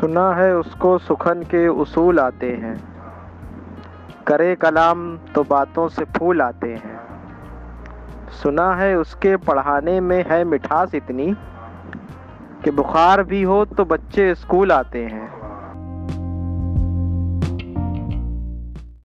सुना है उसको सुखन के उसूल आते हैं। करे कलाम तो बातों से फूल आते हैं। सुना है उसके पढ़ाने में है मिठास इतनी कि बुखार भी हो तो बच्चे स्कूल आते हैं।